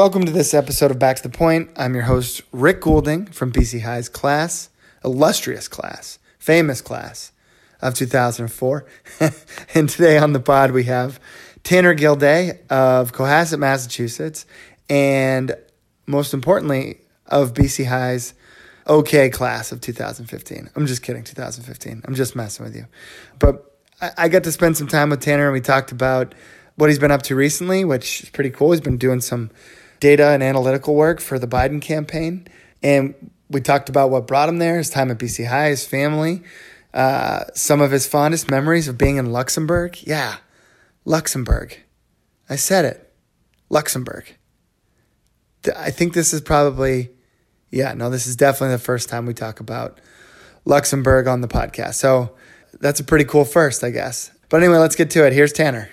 Welcome to this episode of Back to the Point. I'm your host, Rick Goulding from BC High's class, illustrious class, famous class of 2004. and today on the pod, we have Tanner Gilday of Cohasset, Massachusetts, and most importantly, of BC High's OK class of 2015. I'm just kidding, 2015. I'm just messing with you. But I, I got to spend some time with Tanner, and we talked about what he's been up to recently, which is pretty cool. He's been doing some data and analytical work for the Biden campaign. And we talked about what brought him there, his time at BC High, his family, uh, some of his fondest memories of being in Luxembourg. Yeah, Luxembourg. I said it. Luxembourg. I think this is probably, yeah, no, this is definitely the first time we talk about Luxembourg on the podcast. So that's a pretty cool first, I guess. But anyway, let's get to it. Here's Tanner.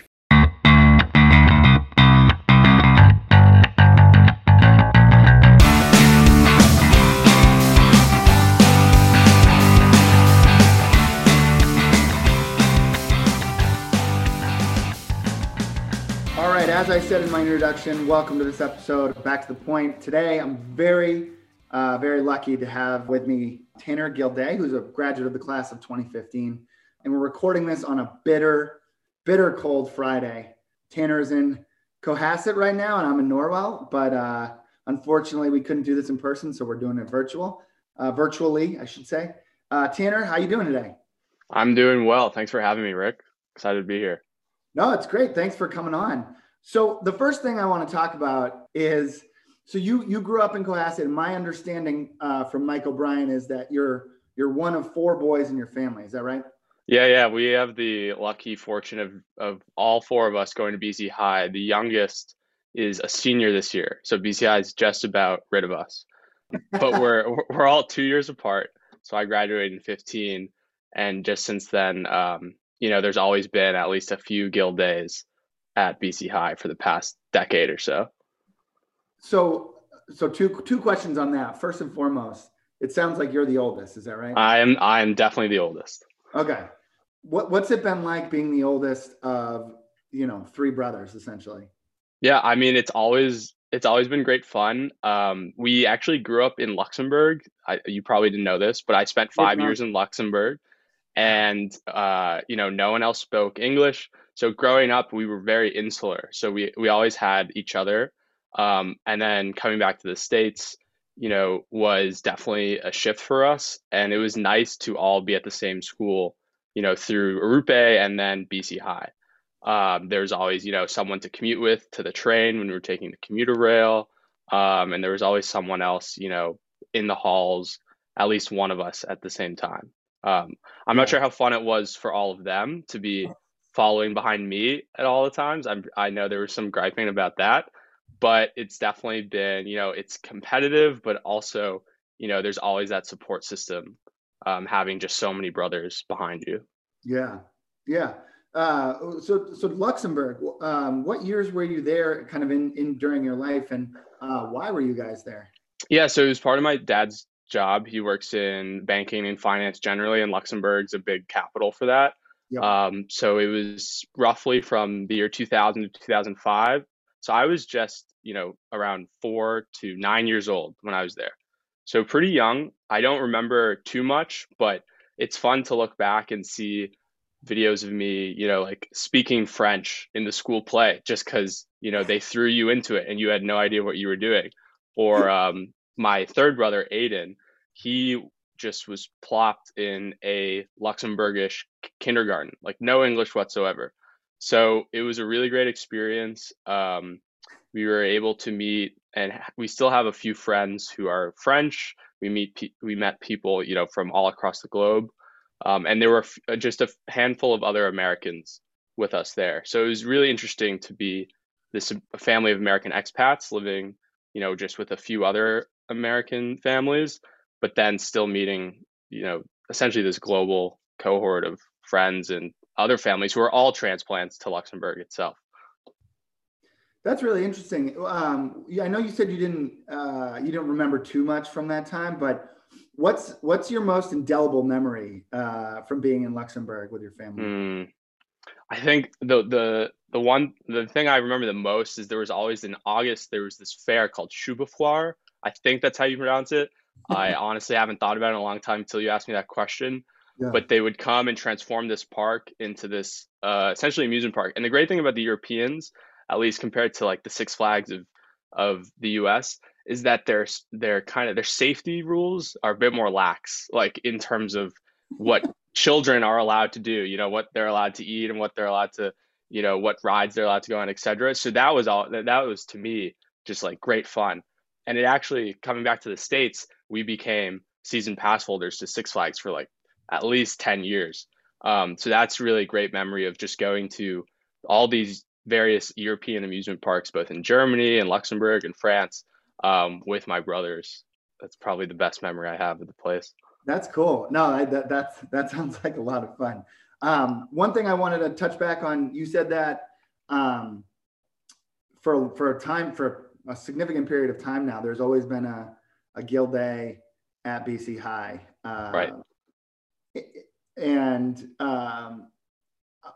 Said in my introduction, welcome to this episode of Back to the Point. Today, I'm very, uh, very lucky to have with me Tanner Gilday, who's a graduate of the class of 2015. And we're recording this on a bitter, bitter cold Friday. Tanner is in Cohasset right now, and I'm in Norwell. But uh, unfortunately, we couldn't do this in person, so we're doing it virtual, uh, virtually, I should say. Uh, Tanner, how you doing today? I'm doing well. Thanks for having me, Rick. Excited to be here. No, it's great. Thanks for coming on. So the first thing I want to talk about is so you you grew up in Cohasset. And my understanding uh, from Mike O'Brien is that you're you're one of four boys in your family. Is that right? Yeah, yeah. We have the lucky fortune of of all four of us going to BC High. The youngest is a senior this year, so BC High is just about rid of us. But we're we're all two years apart. So I graduated in 15, and just since then, um, you know, there's always been at least a few Gildays at BC High for the past decade or so. So, so two two questions on that. First and foremost, it sounds like you're the oldest. Is that right? I am. I am definitely the oldest. Okay. What What's it been like being the oldest of you know three brothers essentially? Yeah, I mean it's always it's always been great fun. Um, we actually grew up in Luxembourg. I, you probably didn't know this, but I spent five years in Luxembourg, and uh, you know no one else spoke English. So growing up, we were very insular. So we we always had each other. Um, and then coming back to the states, you know, was definitely a shift for us. And it was nice to all be at the same school, you know, through Arrupe and then BC High. Um, there was always, you know, someone to commute with to the train when we were taking the commuter rail. Um, and there was always someone else, you know, in the halls, at least one of us at the same time. Um, I'm not sure how fun it was for all of them to be following behind me at all the times. I'm, I know there was some griping about that, but it's definitely been, you know, it's competitive, but also, you know, there's always that support system um, having just so many brothers behind you. Yeah. Yeah. Uh, so, so Luxembourg, um, what years were you there kind of in, in during your life and uh, why were you guys there? Yeah. So it was part of my dad's job. He works in banking and finance generally, and Luxembourg's a big capital for that. Yep. Um, so it was roughly from the year 2000 to 2005. So I was just, you know, around four to nine years old when I was there. So pretty young. I don't remember too much, but it's fun to look back and see videos of me, you know, like speaking French in the school play just because, you know, they threw you into it and you had no idea what you were doing. Or um, my third brother, Aiden, he just was plopped in a Luxembourgish kindergarten, like no English whatsoever. So it was a really great experience. Um, we were able to meet, and we still have a few friends who are French. We meet, we met people, you know, from all across the globe, um, and there were f- just a handful of other Americans with us there. So it was really interesting to be this family of American expats living, you know, just with a few other American families but then still meeting, you know, essentially this global cohort of friends and other families who are all transplants to Luxembourg itself. That's really interesting. Um, yeah, I know you said you didn't uh, you don't remember too much from that time, but what's what's your most indelible memory uh, from being in Luxembourg with your family? Mm. I think the the the one the thing I remember the most is there was always in August there was this fair called Schueberfouer. I think that's how you pronounce it. I honestly haven't thought about it in a long time until you asked me that question. Yeah. But they would come and transform this park into this uh, essentially amusement park. And the great thing about the Europeans, at least compared to like the Six Flags of of the U.S., is that their their kind of their safety rules are a bit more lax, like in terms of what children are allowed to do. You know what they're allowed to eat and what they're allowed to, you know, what rides they're allowed to go on, etc. So that was all. That was to me just like great fun. And it actually coming back to the states, we became season pass holders to Six Flags for like at least 10 years. Um, so that's really great memory of just going to all these various European amusement parks, both in Germany and Luxembourg and France, um, with my brothers. That's probably the best memory I have of the place. That's cool. No, I, that that's that sounds like a lot of fun. Um, one thing I wanted to touch back on, you said that um, for for a time for a significant period of time now, there's always been a a Gilday at BC High. Uh, right. And um,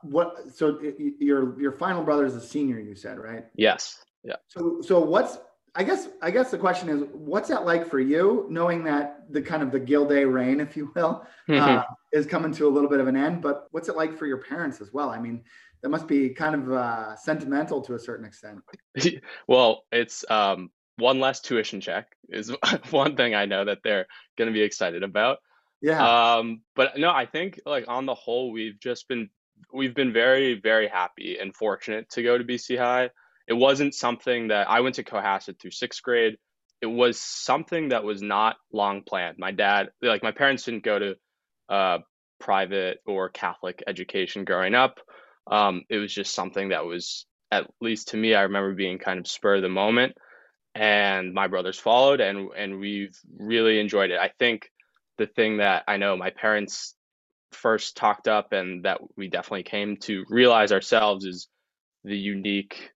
what? So your your final brother is a senior, you said, right? Yes. Yeah. So so what's I guess I guess the question is, what's that like for you, knowing that the kind of the guild Gilday reign, if you will, uh, is coming to a little bit of an end? But what's it like for your parents as well? I mean, that must be kind of uh, sentimental to a certain extent. well, it's um, one less tuition check is one thing I know that they're going to be excited about. Yeah. Um, but no, I think like on the whole, we've just been we've been very very happy and fortunate to go to BC High. It wasn't something that I went to Cohasset through sixth grade. It was something that was not long planned. My dad, like my parents, didn't go to uh, private or Catholic education growing up. Um, it was just something that was, at least to me, I remember being kind of spur of the moment and my brothers followed and and we've really enjoyed it. I think the thing that i know my parents first talked up and that we definitely came to realize ourselves is the unique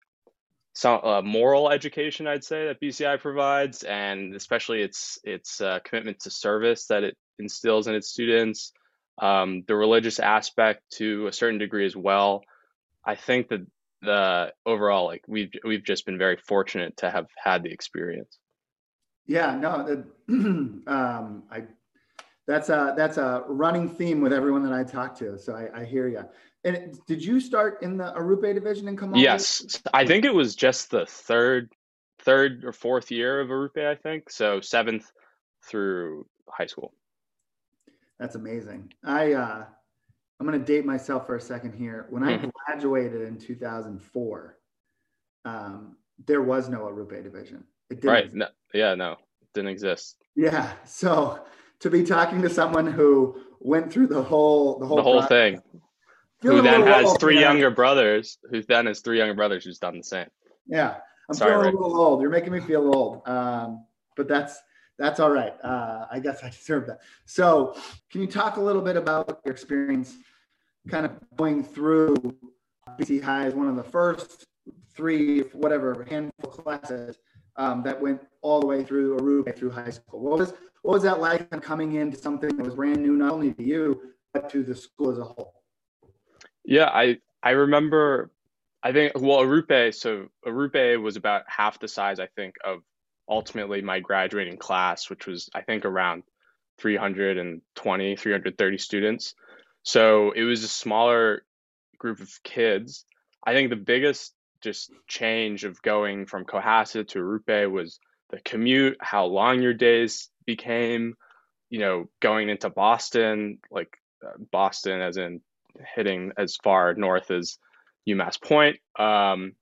some uh, moral education i'd say that bci provides and especially its its uh, commitment to service that it instills in its students um, the religious aspect to a certain degree as well i think that the overall like we've we've just been very fortunate to have had the experience yeah no um i that's a that's a running theme with everyone that i talk to so i, I hear you and did you start in the Arrupe division in Kamala? Yes, I think it was just the third, third or fourth year of Arrupe. I think so, seventh through high school. That's amazing. I uh, I'm going to date myself for a second here. When I hmm. graduated in 2004, um, there was no Arrupe division. It didn't. Right. No, yeah, no, didn't exist. Yeah. So to be talking to someone who went through the whole the whole the whole thing, who then has old, three younger brothers, who then has three younger brothers who's done the same. Yeah, I'm Sorry, feeling Rick. a little old. You're making me feel old, um, but that's that's all right. Uh, I guess I deserve that. So, can you talk a little bit about your experience, kind of going through BC High as one of the first three, whatever handful classes um, that went all the way through Arrupe through high school? What was what was that like coming into something that was brand new, not only to you but to the school as a whole? Yeah, I I remember. I think well, Arrupe. So Arrupe was about half the size, I think, of ultimately my graduating class, which was I think around 320, 330 students. So it was a smaller group of kids. I think the biggest just change of going from Cohasset to Arrupe was the commute, how long your days became, you know, going into Boston, like uh, Boston as in hitting as far north as UMass Point. Um,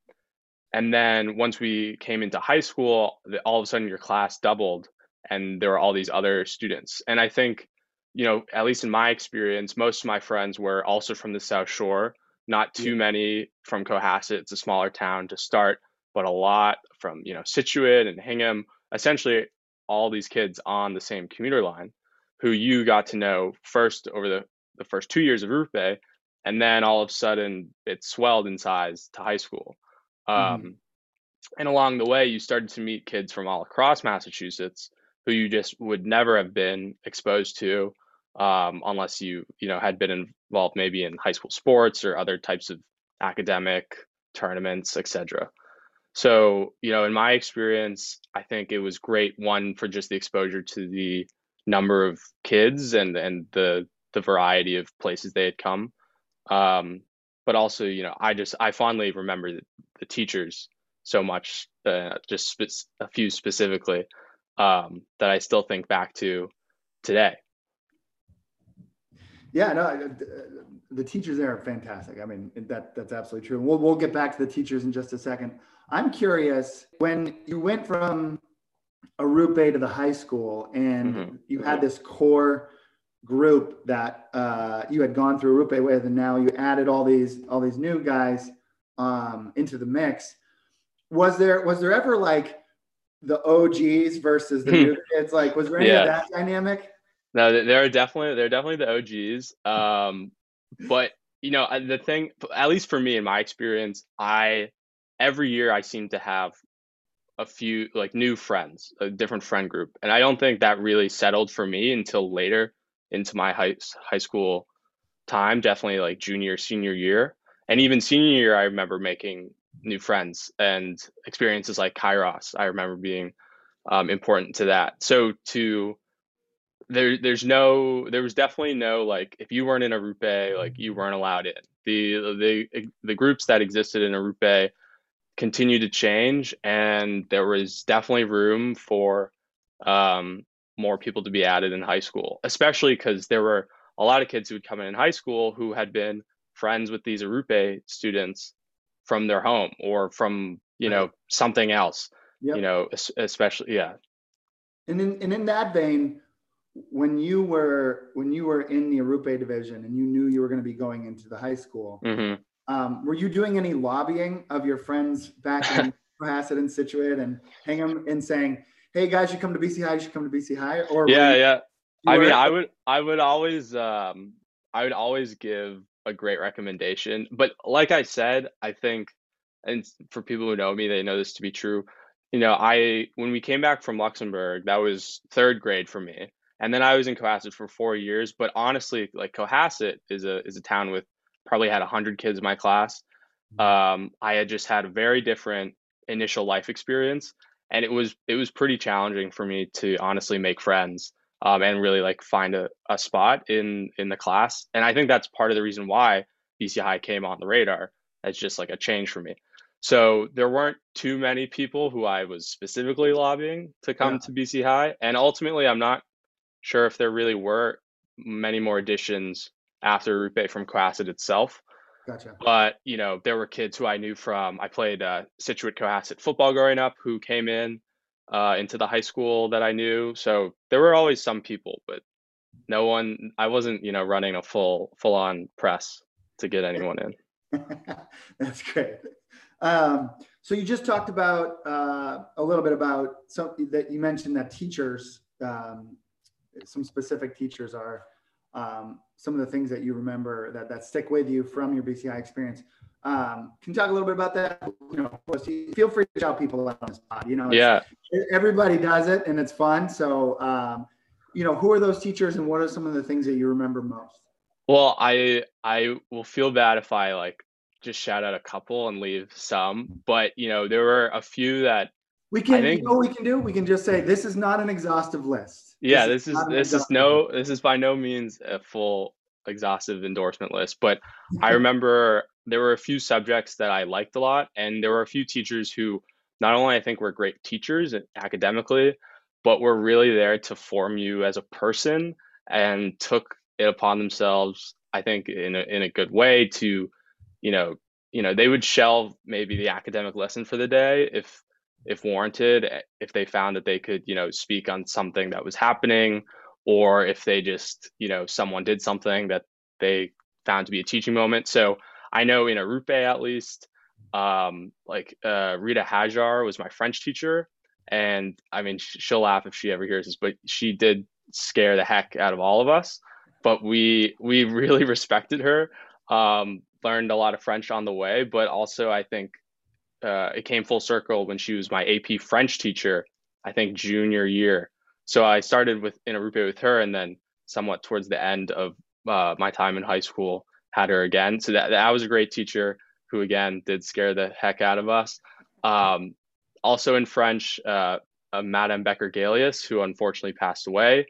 and then once we came into high school, all of a sudden your class doubled and there were all these other students. And I think, you know, at least in my experience, most of my friends were also from the South Shore, not too yeah. many from Cohasset. It's a smaller town to start, but a lot from, you know, Scituate and Hingham, essentially all these kids on the same commuter line who you got to know first over the, the first two years of Arrupe, and then all of a sudden it swelled in size to high school. Mm-hmm. Um, and along the way, you started to meet kids from all across Massachusetts who you just would never have been exposed to um, unless you you know had been involved maybe in high school sports or other types of academic tournaments, etc. So you know, in my experience, I think it was great one for just the exposure to the number of kids and and the the variety of places they had come. Um, but also, you know, I just I fondly remember the, the teachers so much, uh, just spe- a few specifically um, that I still think back to today. Yeah, no, the teachers there are fantastic. I mean, that that's absolutely true. We'll we'll get back to the teachers in just a second. I'm curious when you went from Arrupe to the high school and mm-hmm. you had this core group that uh, you had gone through Arrupe with, and now you added all these all these new guys um, into the mix. Was there was there ever like the OGs versus the new kids? Like, was there any yeah. of that dynamic? No, there are definitely they're definitely the OGs. Um, but you know, the thing, at least for me in my experience, I every year I seem to have a few like new friends, a different friend group, and I don't think that really settled for me until later into my high high school time. Definitely like junior, senior year, and even senior year, I remember making new friends and experiences like Kairos. I remember being um, important to that. So to there there's no there was definitely no like if you weren't in Arrupe like you weren't allowed in the the the groups that existed in Arrupe continued to change and there was definitely room for um, more people to be added in high school especially because there were a lot of kids who would come in in high school who had been friends with these Arrupe students from their home or from you know something else yep. you know especially yeah and in and in that vein when you were when you were in the Arrupe division and you knew you were going to be going into the high school, mm-hmm. um, were you doing any lobbying of your friends back in Cohasset and Scituate and Hingham and saying, "Hey guys, you come to BC High, you should come to BC High"? Or yeah, yeah. I mean, I would I would always um, I would always give a great recommendation, but like I said, I think, and for people who know me, they know this to be true. You know, I when we came back from Luxembourg, that was third grade for me and then I was in Cohasset for four years. But honestly, like Cohasset is a is a town with probably had hundred kids in my class. Mm-hmm. Um, I had just had a very different initial life experience, and it was it was pretty challenging for me to honestly make friends um, and really like find a, a spot in in the class. And I think that's part of the reason why BC High came on the radar as just like a change for me. So there weren't too many people who I was specifically lobbying to come yeah. to BC High, and ultimately, I'm not sure if there really were many more additions after Arrupe from Cohasset itself. Gotcha. But you know, there were kids who I knew from. I played uh, Scituate Cohasset football growing up, who came in uh, into the high school that I knew. So there were always some people, but no one. I wasn't, you know, running a full full on press to get anyone in. That's great. Um, so you just talked about uh, a little bit about something that you mentioned that teachers um, some specific teachers are um, some of the things that you remember that, that stick with you from your BCI experience. Um, can you talk a little bit about that? You know, feel free to shout people out on the spot. You know, yeah, everybody does it and it's fun. So, um, you know, who are those teachers and what are some of the things that you remember most? Well, I I will feel bad if I like just shout out a couple and leave some, but you know, there were a few that we can, think, you know, we can do. We can just say this is not an exhaustive list. Yeah, this, this is this is no this is by no means a full exhaustive endorsement list, but I remember there were a few subjects that I liked a lot, and there were a few teachers who not only I think were great teachers academically, but were really there to form you as a person and took it upon themselves, I think, in a in a good way to, you know, you know, they would shelve maybe the academic lesson for the day if if warranted, eh, if they found that they could, you know, speak on something that was happening, or if they just, you know, someone did something that they found to be a teaching moment. So I know in Arrupe at least, um, like uh, Rita Hajar was my French teacher, and I mean she'll laugh if she ever hears this, but she did scare the heck out of all of us. But we we really respected her. Um, learned a lot of French on the way, but also I think uh, it came full circle when she was my AP French teacher, I think junior year. So I started with in a Arrupe with her, and then somewhat towards the end of uh, my time in high school, had her again. So that that was a great teacher who again did scare the heck out of us. Um, also in French, uh, uh, Madame Becker Galius, who unfortunately passed away.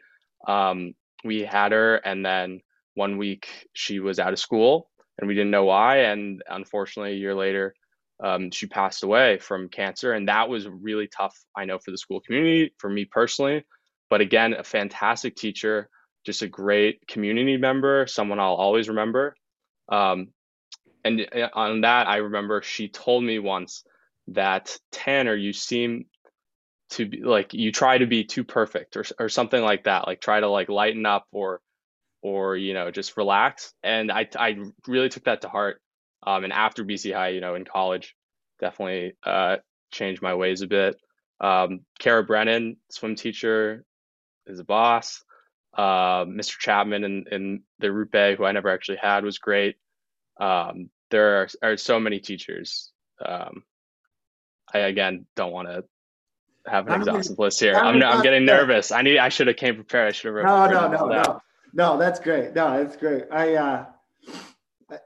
Um, we had her, and then one week she was out of school, and we didn't know why. And unfortunately, a year later, um, she passed away from cancer, and that was really tough. I know for the school community, for me personally, but again, a fantastic teacher, just a great community member, someone I'll always remember. Um, and uh, on that, I remember she told me once that Tanner, you seem to be like you try to be too perfect or or something like that. Like try to like lighten up or or you know just relax. And I I really took that to heart. Um, and after BC High, you know, in college, definitely uh, changed my ways a bit. Um, Kara Brennan, swim teacher, is a boss. Uh, Mr. Chapman and, and the Route who I never actually had, was great. Um, there are, are so many teachers. Um, I again don't want to have an exhaustive list here. I'm, I'm getting nervous. I need. I should have came prepared. I should have. No, no, no, no, no. That's great. No, that's great. I uh,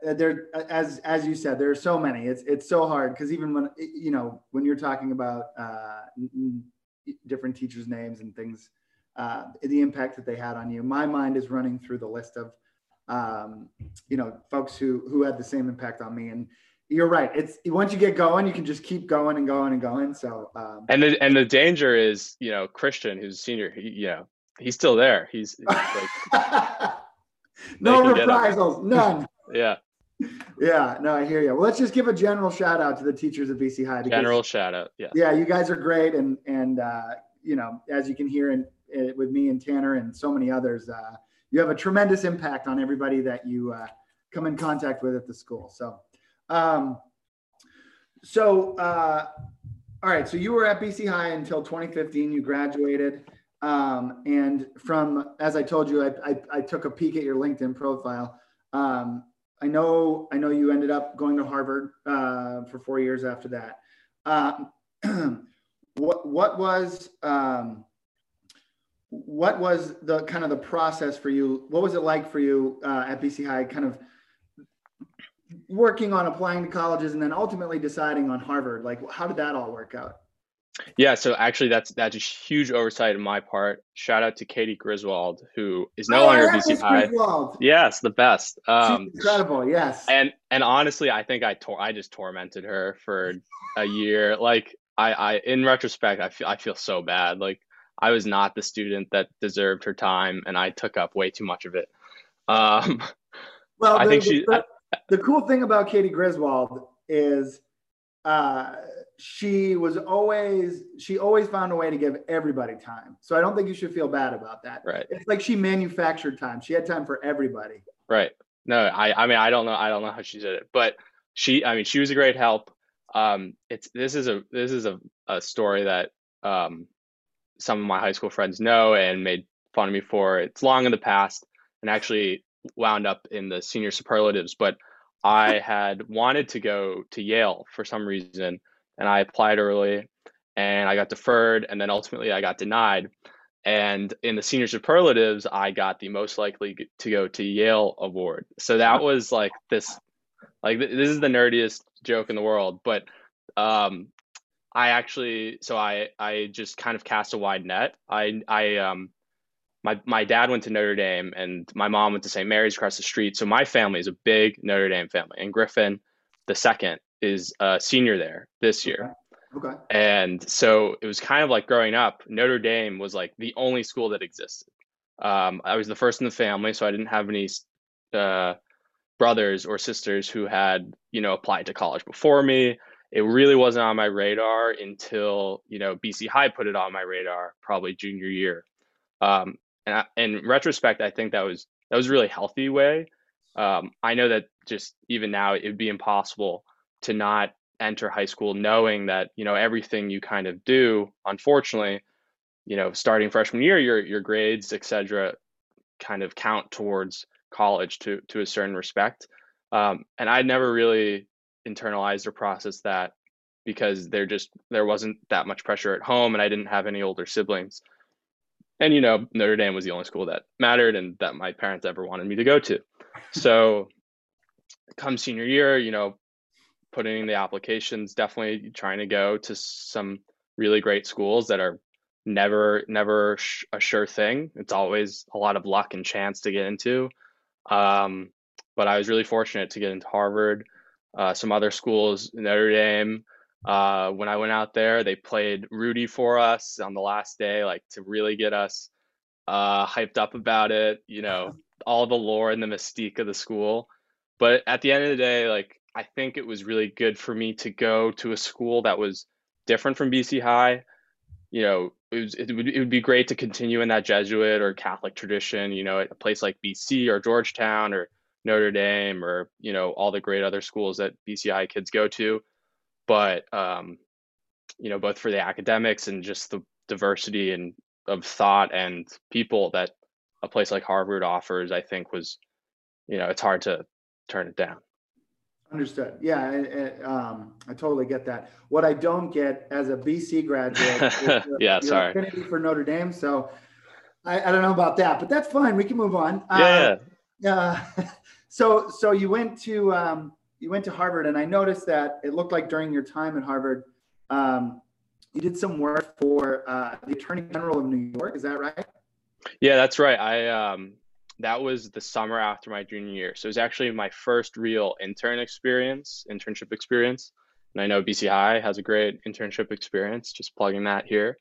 there as as you said, there are so many. It's it's so hard because even when you know when you're talking about uh, different teachers' names and things, uh, the impact that they had on you, my mind is running through the list of um, you know folks who who had the same impact on me and you're right. It's once you get going, you can just keep going and going and going. So um, and the and the danger is, you know, Christian, who's a senior, he, you know, he's still there. He's, like, no reprisals, none. Yeah. Yeah, no, I hear you. Well, let's just give a general shout out to the teachers of BC High. Because, general shout out, yeah. Yeah, you guys are great, and and uh, you know, as you can hear in, in, with me and Tanner and so many others, uh, you have a tremendous impact on everybody that you uh, come in contact with at the school. So um, so, uh, all right. So you were at BC High until 2015. You graduated. Um, and from, as I told you, I, I, I, took a peek at your LinkedIn profile. Um, I know, I know you ended up going to Harvard uh, for four years after that. Uh, what, what was, um, what was the kind of the process for you? What was it like for you uh, at BC High? Kind of working on applying to colleges and then ultimately deciding on Harvard? Like, how did that all work out? Yeah, so actually, that's that's a huge oversight on my part. Shout out to Katie Griswold, who is no oh, longer BC High. Yes, the best. Um, incredible. Yes. And and honestly, I think I tor- I just tormented her for a year. Like I, I in retrospect, I feel I feel so bad. Like I was not the student that deserved her time, and I took up way too much of it. Um, well, I think she. The, the cool thing about Katie Griswold is uh, she was always she always found a way to give everybody time. So I don't think you should feel bad about that. Right. It's like she manufactured time. She had time for everybody. Right. No, I I mean I don't know I don't know how she did it, but she I mean she was a great help. Um, it's this is a this is a, a story that um, some of my high school friends know and made fun of me for. It's long in the past, and actually wound up in the senior superlatives, but I had wanted to go to Yale for some reason, and I applied early, and I got deferred, and then ultimately I got denied. And in the senior superlatives, I got the most likely to go to Yale award. So that was like this, like this is the nerdiest joke in the world. But um, I actually, so I I just kind of cast a wide net. I I um my my dad went to Notre Dame and my mom went to St. Mary's across the street. So my family is a big Notre Dame family. And Griffin, the second, is a senior there this year. Okay. okay. And so it was kind of like growing up, Notre Dame was like the only school that existed. Um, I was the first in the family, so I didn't have any uh, brothers or sisters who had, you know, applied to college before me. It really wasn't on my radar until, you know, BC High put it on my radar probably junior year. Um, and I, in retrospect, I think that was that was a really healthy way. Um, I know that just even now, it would be impossible to not enter high school knowing that you know everything you kind of do. Unfortunately, you know, starting freshman year, your your grades, etc., kind of count towards college to to a certain respect. Um, and I never really internalized or processed that because there just there wasn't that much pressure at home, and I didn't have any older siblings. And you know Notre Dame was the only school that mattered and that my parents ever wanted me to go to. So, come senior year, you know, putting in the applications, definitely trying to go to some really great schools that are never never a sure thing. It's always a lot of luck and chance to get into. Um, but I was really fortunate to get into Harvard. Uh, some other schools, Notre Dame. Uh, when I went out there, they played Rudy for us on the last day, like to really get us uh, hyped up about it. You know, all the lore and the mystique of the school. But at the end of the day, like I think it was really good for me to go to a school that was different from BC High. You know, it, was, it would it would be great to continue in that Jesuit or Catholic tradition. You know, at a place like BC or Georgetown or Notre Dame or you know all the great other schools that BCI kids go to, but um, you know both for the academics and just the diversity and of thought and people that a place like Harvard offers, I think was you know it's hard to turn it down. Understood. Yeah, I, um, I totally get that. What I don't get as a BC graduate, your, yeah, sorry, affinity for Notre Dame. So I, I, don't know about that, but that's fine. We can move on. Yeah. Uh, uh, so so you went to um, you went to Harvard, and I noticed that it looked like during your time at Harvard, um, you did some work for uh, the Attorney General of New York. Is that right? Yeah, that's right. I um, that was the summer after my junior year, so it was actually my first real intern experience, internship experience. And I know BC High has a great internship experience. Just plugging that here.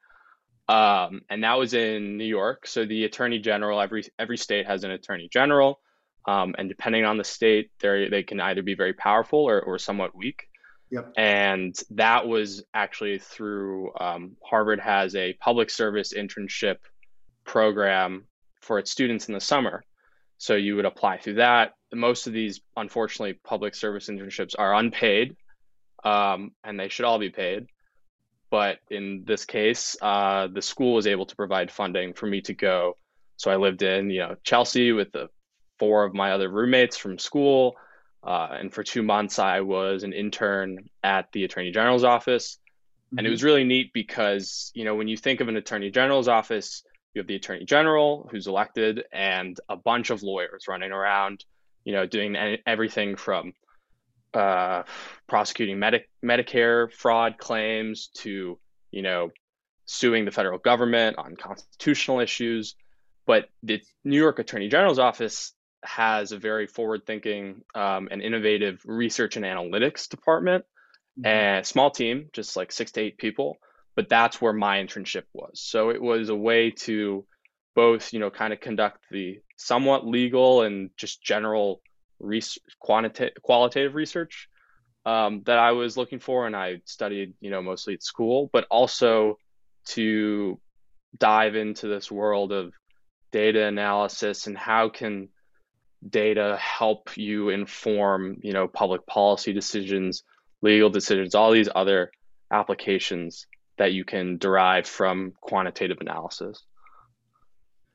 Um, and that was in New York. So the Attorney General, every every state has an Attorney General. Um, and depending on the state, they they can either be very powerful or, or somewhat weak. Yep. And that was actually through um, Harvard has a public service internship program for its students in the summer. So you would apply through that. Most of these, unfortunately, public service internships are unpaid, um, and they should all be paid. But in this case, uh, the school was able to provide funding for me to go. So I lived in, you know, Chelsea with the four of my other roommates from school. Uh, and for two months, I was an intern at the Attorney General's office. Mm-hmm. And it mm-hmm. was really neat because, you know, when you think of an Attorney General's office, you have the Attorney General who's elected and a bunch of lawyers running around, you know, doing everything from uh, prosecuting Medi- Medicare fraud claims to, you know, suing the federal government on constitutional issues. But the New York Attorney General's office has a very forward thinking um, and innovative research and analytics department mm-hmm. and small team, just like six to eight people. But that's where my internship was. So it was a way to both, you know, kind of conduct the somewhat legal and just general res- quantitative qualitative research um, that I was looking for, and I studied, you know, mostly at school, but also to dive into this world of data analysis and how can data help you inform you know public policy decisions legal decisions all these other applications that you can derive from quantitative analysis?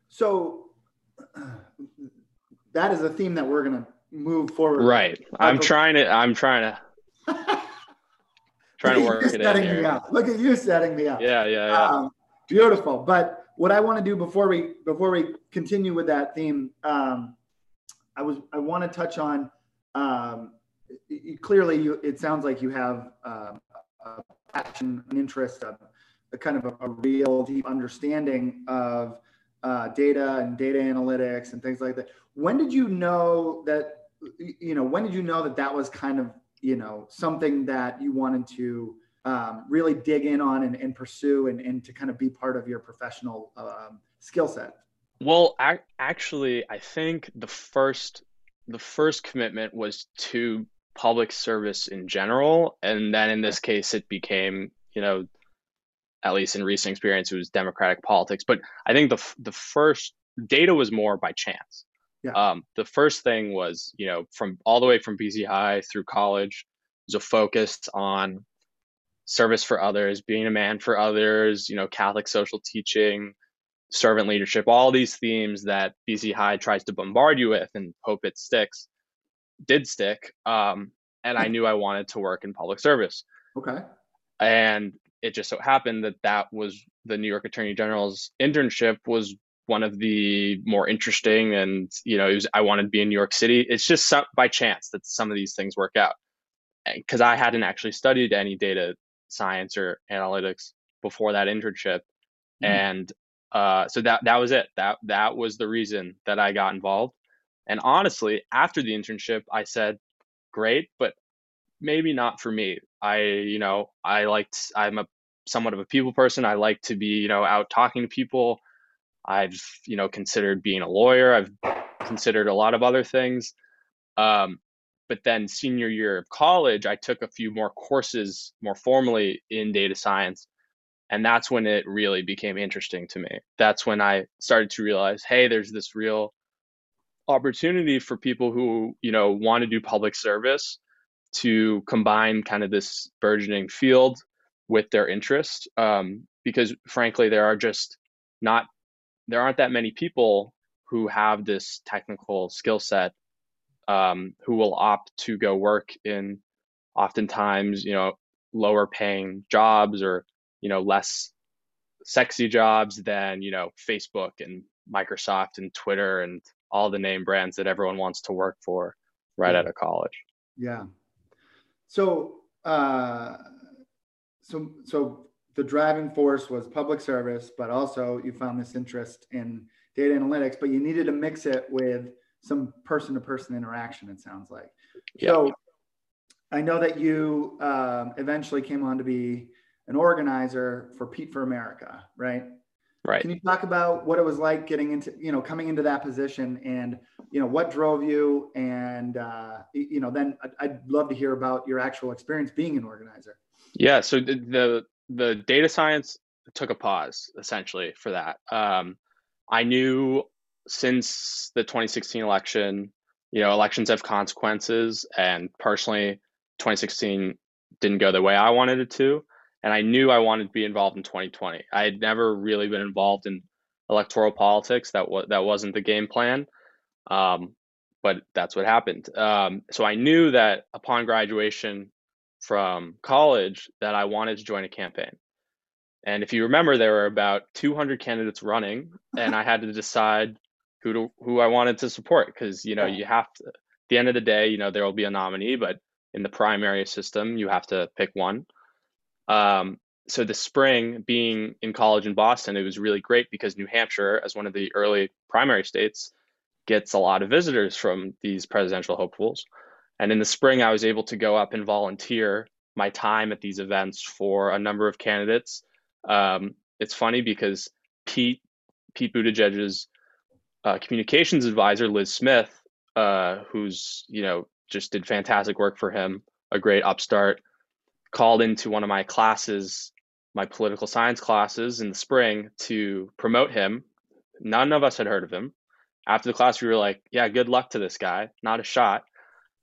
So that is a theme that we're going to move forward right. I'm trying to i'm trying to trying to work it setting in me up. look at you setting me up. Yeah yeah, yeah. Um, beautiful. But what i want to do before we before we continue with that theme um, I was I want to touch on um, clearly you, it sounds like you have uh, a passion, an interest, a, a kind of a, a, real deep understanding of uh, data and data analytics and things like that. When did you know that you know when did you know that that was kind of you know something that you wanted to um, really dig in on and, and pursue and, and to kind of be part of your professional um, skill set? Well, actually, I think the first the first commitment was to public service in general, and then in this case, it became you know, at least in recent experience, it was democratic politics. But I think the the first data was more by chance. Yeah. Um, the first thing was you know from all the way from BC High through college was a focus on service for others, being a man for others, you know, Catholic social teaching, servant leadership, all these themes that BC High tries to bombard you with and hope it sticks, did stick. Um, and I knew I wanted to work in public service. Okay. And it just so happened that that was the New York Attorney General's internship was one of the more interesting and you know was, i wanted to be in new york city it's just some, by chance that some of these things work out because i hadn't actually studied any data science or analytics before that internship mm-hmm. and uh, so that that was it that that was the reason that i got involved and honestly after the internship i said great but maybe not for me i you know i liked i'm a somewhat of a people person i like to be you know out talking to people I've, you know, considered being a lawyer. I've considered a lot of other things. Um, but then senior year of college, I took a few more courses more formally in data science. And that's when it really became interesting to me. That's when I started to realize, hey, there's this real opportunity for people who, you know, want to do public service to combine kind of this burgeoning field with their interest. Um, because frankly, there are just not there aren't that many people who have this technical skill set um, who will opt to go work in oftentimes you know lower paying jobs or you know less sexy jobs than you know facebook and microsoft and twitter and all the name brands that everyone wants to work for right yeah. out of college yeah so uh so so the driving force was public service, but also you found this interest in data analytics, but you needed to mix it with some person to person interaction, it sounds like. Yeah. So I know that you um, eventually came on to be an organizer for Pete for America, right? Right. Can you talk about what it was like getting into, you know, coming into that position and, you know, what drove you? And, uh, you know, then I'd love to hear about your actual experience being an organizer. Yeah. So the, the the data science took a pause essentially for that. Um, I knew since the 2016 election, you know, elections have consequences, and personally, 2016 didn't go the way I wanted it to, and I knew I wanted to be involved in 2020. I had never really been involved in electoral politics. That was that wasn't the game plan, um, but that's what happened. Um, so I knew that upon graduation, from college that I wanted to join a campaign. And if you remember, there were about 200 candidates running, and I had to decide who to, who I wanted to support because you know you have to. At the end of the day, you know there will be a nominee, but in the primary system, you have to pick one. Um, so the spring, being in college in Boston, it was really great because New Hampshire, as one of the early primary states, gets a lot of visitors from these presidential hopefuls. And in the spring, I was able to go up and volunteer my time at these events for a number of candidates. Um, it's funny because Pete Pete Buttigieg's uh, communications advisor Lis Smith, uh, who's you know just did fantastic work for him, a great upstart, called into one of my classes, my political science classes in the spring to promote him. None of us had heard of him. After the class, we were like, "Yeah, good luck to this guy. Not a shot."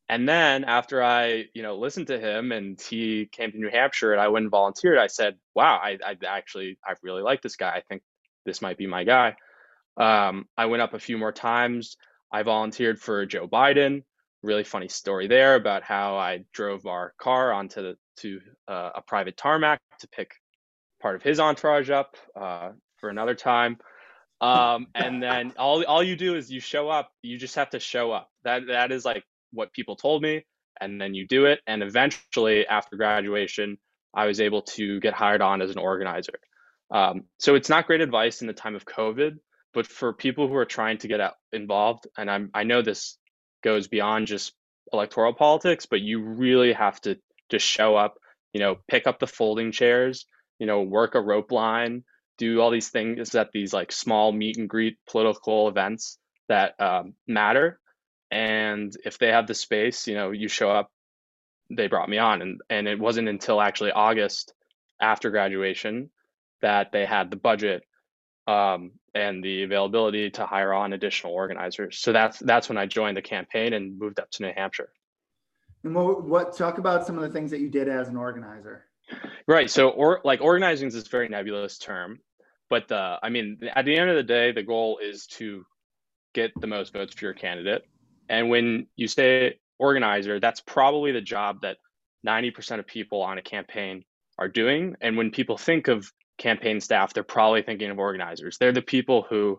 And then after I, you know, listened to him and he came to New Hampshire and I went and volunteered, I said, wow, I, I actually, I really like this guy. I think this might be my guy. Um, I went up a few more times. I volunteered for Joe Biden. Really funny story there about how I drove our car onto the, to uh, a private tarmac to pick part of his entourage up uh, for another time. Um, and then all all you do is you show up. You just have to show up. That that is like what people told me and then you do it and eventually after graduation i was able to get hired on as an organizer um, so it's not great advice in the time of covid but for people who are trying to get out involved and I'm, i know this goes beyond just electoral politics but you really have to just show up you know pick up the folding chairs you know work a rope line do all these things at these like small meet and greet political events that um, matter. And if they have the space you know you show up they brought me on. And and it wasn't until actually august after graduation that they had the budget um, and the availability to hire on additional organizers. So that's that's when i joined the campaign and moved up to new hampshire. And what, what talk about some of the things that you did as an organizer. Right. So or like organizing is this very nebulous term but the i mean at the end of the day the goal is to get the most votes for your candidate. And when you say organizer, that's probably the job that 90% of people on a campaign are doing. And when people think of campaign staff, they're probably thinking of organizers. They're the people who,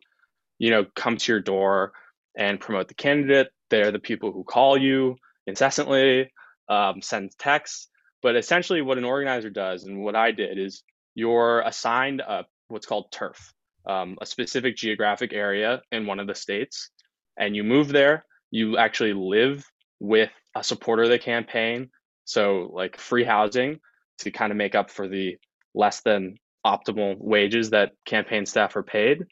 you know, come to your door and promote the candidate. They're the people who call you incessantly, um, send texts. But essentially, what an organizer does, and what I did, is you're assigned a what's called turf, um, a specific geographic area in one of the states, and you move there. You actually live with a supporter of the campaign, so like free housing to kind of make up for the less than optimal wages that campaign staff are paid.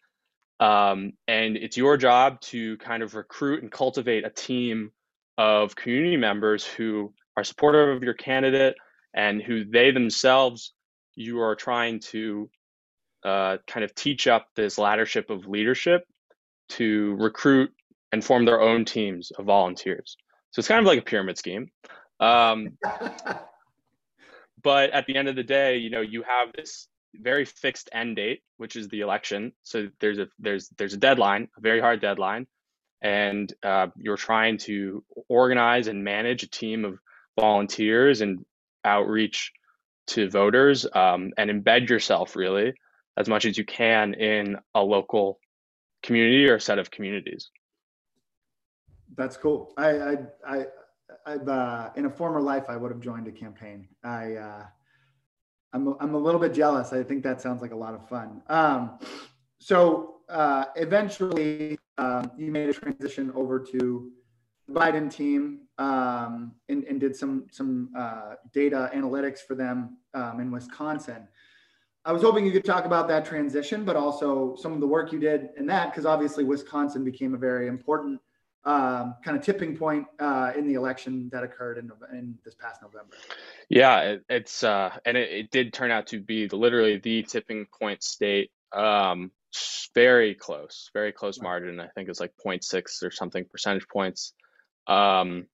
Um, and it's your job to kind of recruit and cultivate a team of community members who are supportive of your candidate and who they themselves you are trying to uh, kind of teach up this laddership of leadership to recruit and form their own teams of volunteers. So it's kind of like a pyramid scheme. Um, but at the end of the day, you know, you have this very fixed end date, which is the election. So there's a there's there's a deadline, a very hard deadline, and uh, you're trying to organize and manage a team of volunteers and outreach to voters um, and embed yourself really as much as you can in a local community or set of communities. That's cool. I I I I've uh, in a former life I would have joined a campaign. I uh, I'm a, I'm a little bit jealous. I think that sounds like a lot of fun. Um, so uh, eventually, um, you made a transition over to the Biden team um, and, and, did some some uh, data analytics for them um, in Wisconsin. I was hoping you could talk about that transition, but also some of the work you did in that, because obviously Wisconsin became a very important um, kind of tipping point uh, in the election that occurred in, in this past November. Yeah, it, it's uh, and it, it, did turn out to be the, literally the tipping point state. Um, very close, very close margin. I think it's like 0.6 or something percentage points. Um,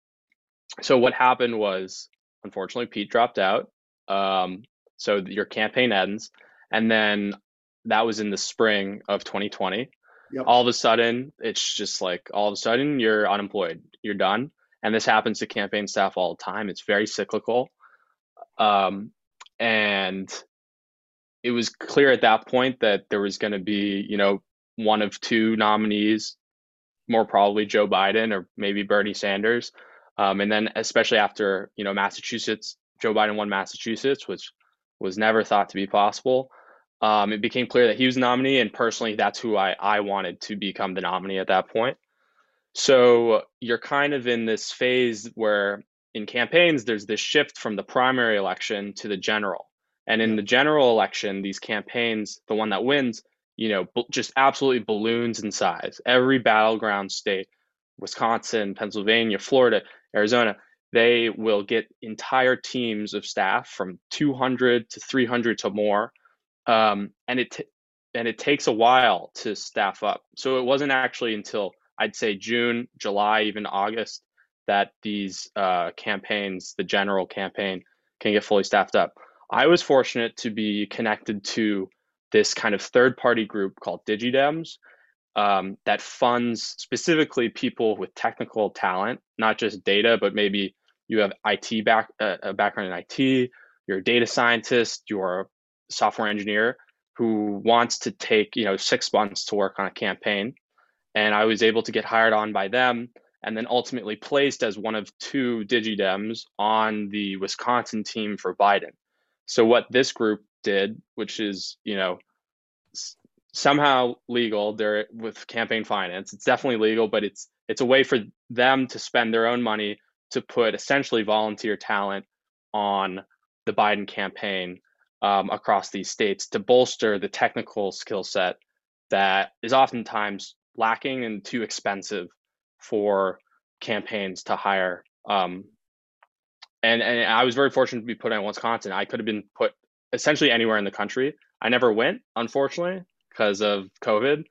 so what happened was, unfortunately, Pete dropped out. Um, so your campaign ends, and then that was in the spring of 2020. Yep. All of a sudden, it's just like all of a sudden you're unemployed, you're done, and this happens to campaign staff all the time. It's very cyclical, um, and it was clear at that point that there was going to be, you know, one of two nominees, more probably Joe Biden or maybe Bernie Sanders, um, and then especially after you know Massachusetts, Joe Biden won Massachusetts, which was never thought to be possible um, it became clear that he was the nominee, and personally, that's who I, I wanted to become the nominee at that point. So you're kind of in this phase where in campaigns, there's this shift from the primary election to the general. And in the general election, these campaigns, the one that wins, you know, just absolutely balloons in size. Every battleground state, Wisconsin, Pennsylvania, Florida, Arizona, they will get entire teams of staff from 200 to 300 to more um, and it t- and it takes a while to staff up. So it wasn't actually until I'd say June, July, even August that these uh, campaigns, the general campaign, can get fully staffed up. I was fortunate to be connected to this kind of third party group called DigiDems um, that funds specifically people with technical talent, not just data, but maybe you have IT back uh, a background in IT, you're a data scientist, you're software engineer who wants to take you know six months to work on a campaign. And i was able to get hired on by them and then ultimately placed as one of two digidems on the wisconsin team for biden. So what this group did which is you know somehow legal they're with campaign finance. It's definitely legal but it's it's a way for them to spend their own money to put essentially volunteer talent on the biden campaign um, across these states to bolster the technical skill set that is oftentimes lacking and too expensive for campaigns to hire. Um, and and I was very fortunate to be put in Wisconsin. I could have been put essentially anywhere in the country. I never went, unfortunately, because of COVID.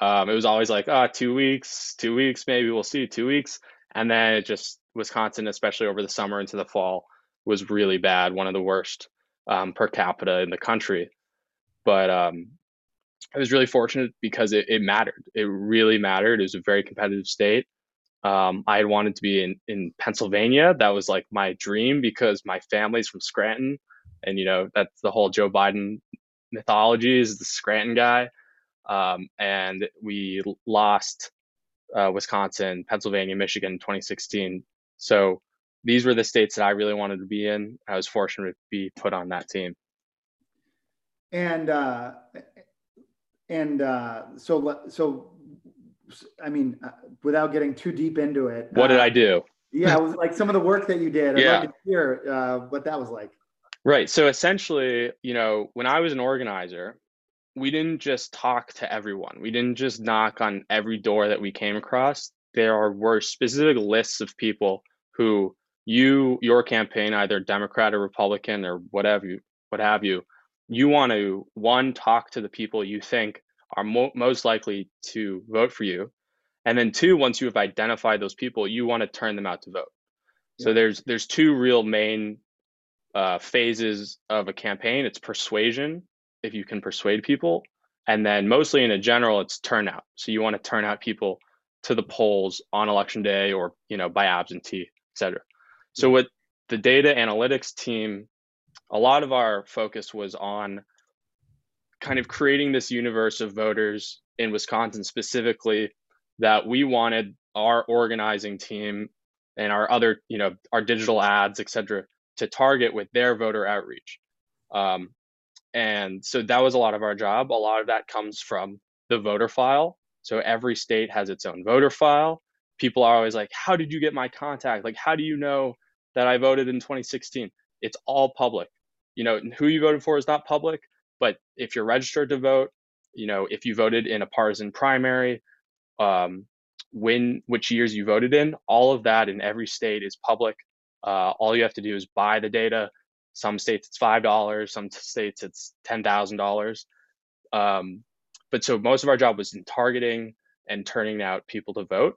Um, it was always like, ah, oh, two weeks, two weeks, maybe we'll see, two weeks, and then it just Wisconsin, especially over the summer into the fall, was really bad. One of the worst um, per capita in the country. But um, I was really fortunate because it, it, mattered. It really mattered. It was a very competitive state. Um, I had wanted to be in, in Pennsylvania. That was like my dream because my family's from Scranton. And, you know, that's the whole Joe Biden mythology is the Scranton guy, um, and we lost uh, Wisconsin, Pennsylvania, Michigan in 2016. So these were the states that I really wanted to be in. I was fortunate to be put on that team. And uh, and uh, so so I mean, uh, without getting too deep into it, what did I do? yeah, it was like some of the work that you did. I'd yeah. love to hear uh, what that was like. Right. So essentially, you know, when I was an organizer, we didn't just talk to everyone. We didn't just knock on every door that we came across. There are, were specific lists of people who you, your campaign, either Democrat or Republican or whatever you, what have you, you want to one talk to the people you think are mo- most likely to vote for you, and then two, once you have identified those people, you want to turn them out to vote. Yeah. So there's there's two real main uh, phases of a campaign. It's persuasion, if you can persuade people, and then mostly in a general, it's turnout. So you want to turn out people to the polls on election day or you know by absentee, et cetera. So with the data analytics team, a lot of our focus was on kind of creating this universe of voters in Wisconsin specifically that we wanted our organizing team and our other, you know, our digital ads, et cetera, to target with their voter outreach. Um, and so that was a lot of our job. A lot of that comes from the voter file. So every state has its own voter file. People are always like, How did you get my contact? Like, how do you know that I voted in 2016? It's all public. You know, who you voted for is not public, but if you're registered to vote, you know, if you voted in a partisan primary, um, when which years you voted in, all of that in every state is public. Uh, all you have to do is buy the data. Some states it's five dollars, some states it's ten thousand um, dollars. But so most of our job was in targeting and turning out people to vote.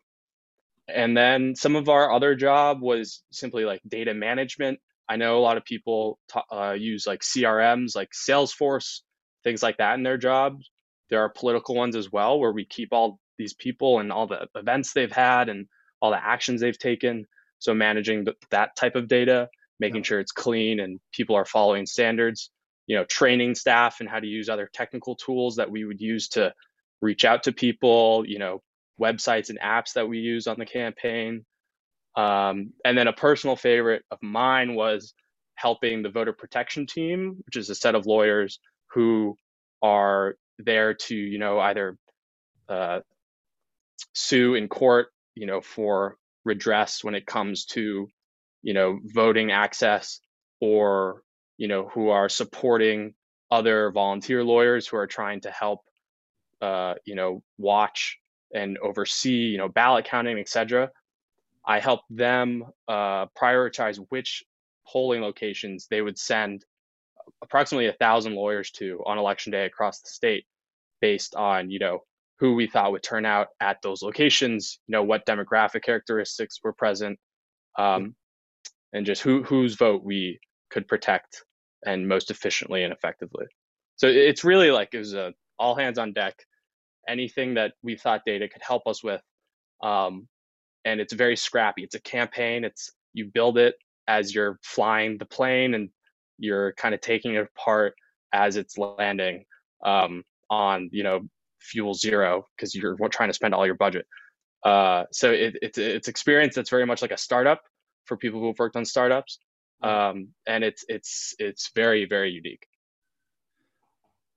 And then some of our other job was simply like data management. I know a lot of people uh, use like CRMs, like Salesforce, things like that in their jobs. There are political ones as well, where we keep all these people and all the events they've had and all the actions they've taken. So managing that type of data, making yeah. sure it's clean and people are following standards. You know, training staff and how to use other technical tools that we would use to reach out to people. You know, websites and apps that we use on the campaign. Um, and then a personal favorite of mine was helping the voter protection team, which is a set of lawyers who are there to, you know, either uh, sue in court, you know, for redress when it comes to, you know, voting access or, you know, who are supporting other volunteer lawyers who are trying to help, uh, you know, watch and oversee, you know, ballot counting, et cetera. I helped them uh, prioritize which polling locations they would send approximately a thousand lawyers to on election day across the state based on, you know, who we thought would turn out at those locations, you know, what demographic characteristics were present, um, and just who whose vote we could protect and most efficiently and effectively. So it's really like it was a all hands on deck. Anything that we thought data could help us with, um, and it's very scrappy. It's a campaign. It's you build it as you're flying the plane, and you're kind of taking it apart as it's landing um, on you know fuel zero because you're trying to spend all your budget. Uh, so it, it's it's experience that's very much like a startup for people who've worked on startups, um, and it's it's it's very very unique.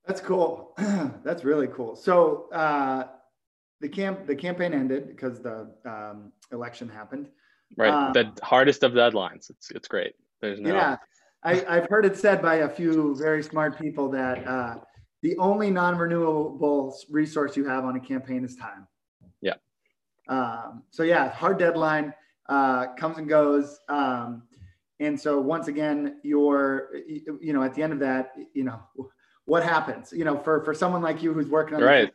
That's cool. that's really cool. So uh, the camp the campaign ended because the um, election happened. Right, um, the hardest of deadlines. It's it's great. There's no. Yeah, I, I've heard it said by a few very smart people that. Uh, the only non-renewable resource you have on a campaign is time. Yeah. Um, so yeah, hard deadline uh, comes and goes. Um, and so once again, you're, you know, at the end of that, you know, what happens, you know, for, for someone like you who's working on right.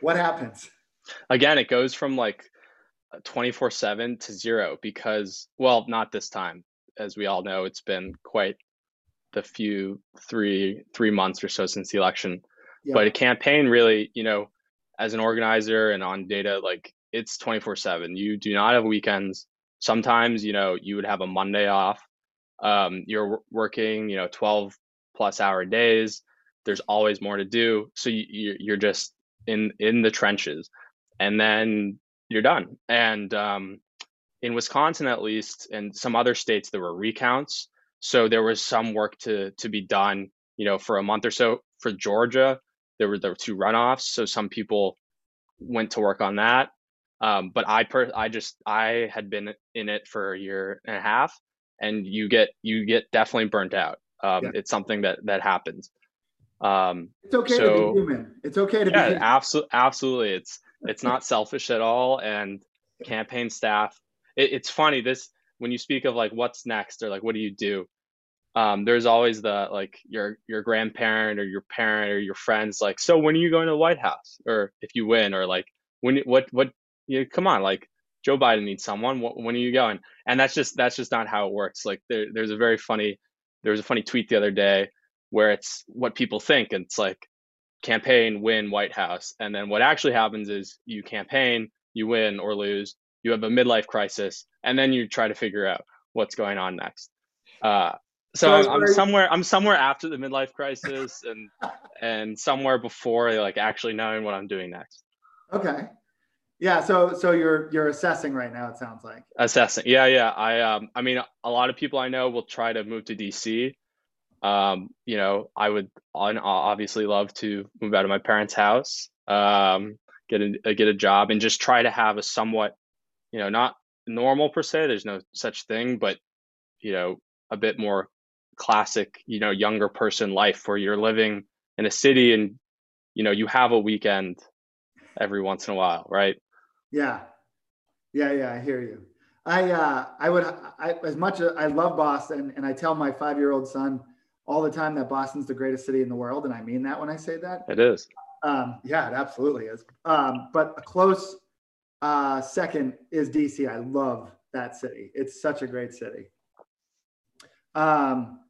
what happens? Again, it goes from like 24 seven to zero because, well, not this time. As we all know, it's been quite the few three three months or so since the election. Yeah. But a campaign really, you know, as an organizer and on data, like it's 24 seven. You do not have weekends. Sometimes, you know, you would have a Monday off. Um, you're working, you know, 12 plus hour days. There's always more to do. So you, you're just in in the trenches and then you're done. And um, in wisconsin at least and some other states there were recounts. So there was some work to to be done you know for a month or so. For georgia there were there were two runoffs so some people went to work on that. Um, but i per i just i had been in it for a year and a half and you get you get definitely burnt out. Um, yeah. it's something that that happens um, it's okay so, to be human. It's okay to yeah, be absolutely, absolutely. It's it's not selfish at all. And campaign staff, it, it's funny. This when you speak of like what's next or like what do you do, um, there's always the like your your grandparent or your parent or your friends like, so when are you going to the White House? Or if you win, or like when what what you come on like Joe Biden needs someone. When are you going? And that's just that's just not how it works. Like there, there's a very funny there was a funny tweet the other day where it's what people think. And it's like campaign, win, White House. And then what actually happens is you campaign, you win or lose, you have a midlife crisis, and then you try to figure out what's going on next. Uh, so, I'm, I'm, somewhere I'm somewhere after the midlife crisis and and somewhere before like actually knowing what I'm doing next. Okay. Yeah, so so you're you're assessing right now it sounds like. Assessing. Yeah, yeah. I um I mean a lot of people I know will try to move to DC um, you know, I would obviously love to move out of my parents' house, um, get a get a job, and just try to have a somewhat, you know, not normal per se. There's no such thing, but you know, a bit more classic, you know, younger person life where you're living in a city and you know you have a weekend every once in a while, right? Yeah, yeah, yeah. I hear you. I uh, I would I, as much as I love Boston, and I tell my five year old son all the time that Boston's the greatest city in the world, and I mean that when I say that. It is. Um, yeah, it absolutely is. Um, but a close uh, second is DC. I love that city. It's such a great city. Um,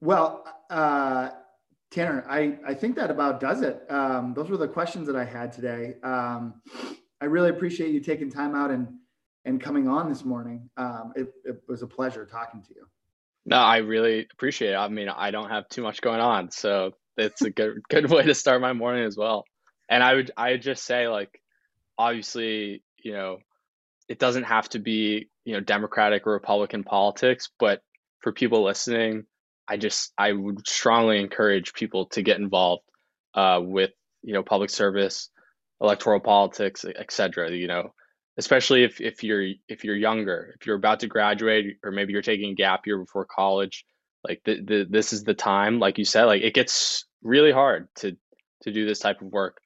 well, uh, Tanner, I, I think that about does it. Um, those were the questions that I had today. Um, I really appreciate you taking time out and and coming on this morning. Um, it, it was a pleasure talking to you. No, I really appreciate it. I mean, I don't have too much going on, so it's a good good way to start my morning as well. And I would I would just say like obviously, you know, it doesn't have to be, you know, Democratic or Republican politics, but for people listening, I just I would strongly encourage people to get involved uh, with, you know, public service, electoral politics, etc. You know, especially if, if you're if you're younger if you're about to graduate or maybe you're taking a gap year before college like the, the this is the time like you said like it gets really hard to to do this type of work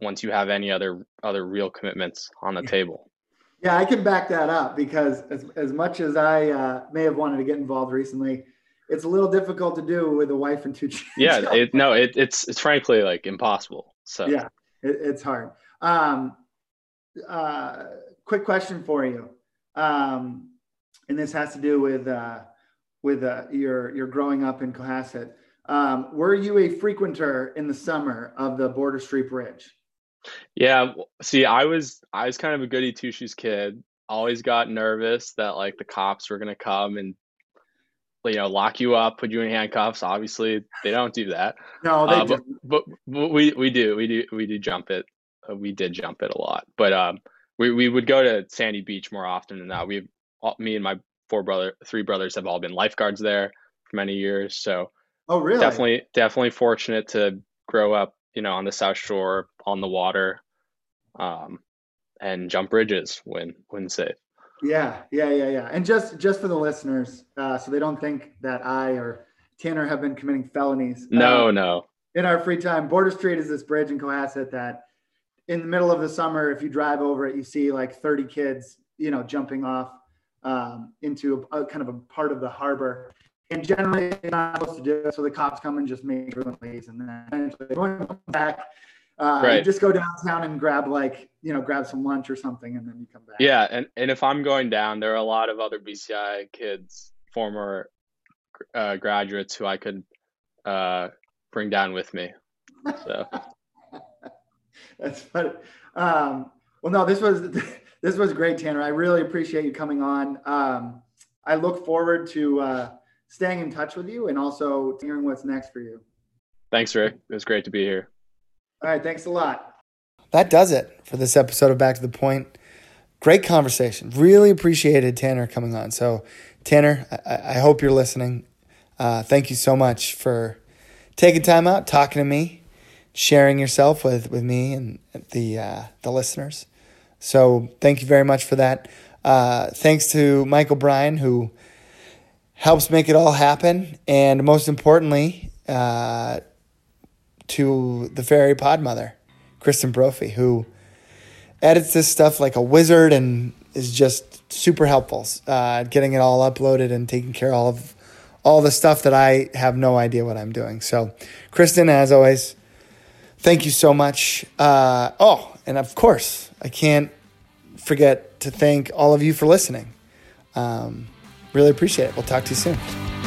once you have any other other real commitments on the table. Yeah i can back that up because as, as much as i uh, may have wanted to get involved recently it's a little difficult to do with a wife and two children. Yeah it, no it, it's it's frankly like impossible so. Yeah it, it's hard. Um, uh, quick question for you, um, and this has to do with uh, with uh, your your growing up in Cohasset. Um, were you a frequenter in the summer of the Border Street Bridge? Yeah. See, I was I was kind of a goody two shoes kid. Always got nervous that like the cops were gonna come and you know lock you up, put you in handcuffs. Obviously, they don't do that. No, they uh, but, but, but we we do we do we do jump it we did jump it a lot. But um, we we would go to Sandy Beach more often than that. We me and my four brother three brothers have all been lifeguards there for many years. So oh really? Definitely definitely fortunate to grow up, you know, on the South Shore on the water, um, and jump bridges when when safe. Yeah, yeah, yeah, yeah. And just just for the listeners, uh, so they don't think that I or Tanner have been committing felonies. No, um, no. In our free time, Border Street is this bridge in Cohasset that in the middle of the summer, if you drive over it, you see like 30 kids, you know, jumping off um, into a, a, kind of a part of the harbor. And generally, you're not supposed to do it. So the cops come and just make everyone leave. And then eventually, going back, uh, right. you just go downtown and grab like, you know, grab some lunch or something, and then you come back. Yeah. And, and if I'm going down, there are a lot of other BC High kids, former uh, graduates who I could uh, bring down with me. So. That's funny. Um, well, no, this was this was great, Tanner. I really appreciate you coming on. Um, I look forward to uh, staying in touch with you and also hearing what's next for you. Thanks, Rick. It was great to be here. All right. Thanks a lot. That does it for this episode of Back to the Point. Great conversation. Really appreciated Tanner coming on. So, Tanner, I, I hope you're listening. Uh, thank you so much for taking time out, talking to me, sharing yourself with, with me and the uh, the listeners. So, thank you very much for that. Uh, thanks to Michael Bryan who helps make it all happen, and most importantly, uh, to the fairy pod mother, Kristen Brophy, who edits this stuff like a wizard and is just super helpful uh, getting it all uploaded and taking care of all of all the stuff that I have no idea what I'm doing. So, Kristen, as always, thank you so much. Uh, oh, and of course, I can't forget to thank all of you for listening. Um, really appreciate it. We'll talk to you soon.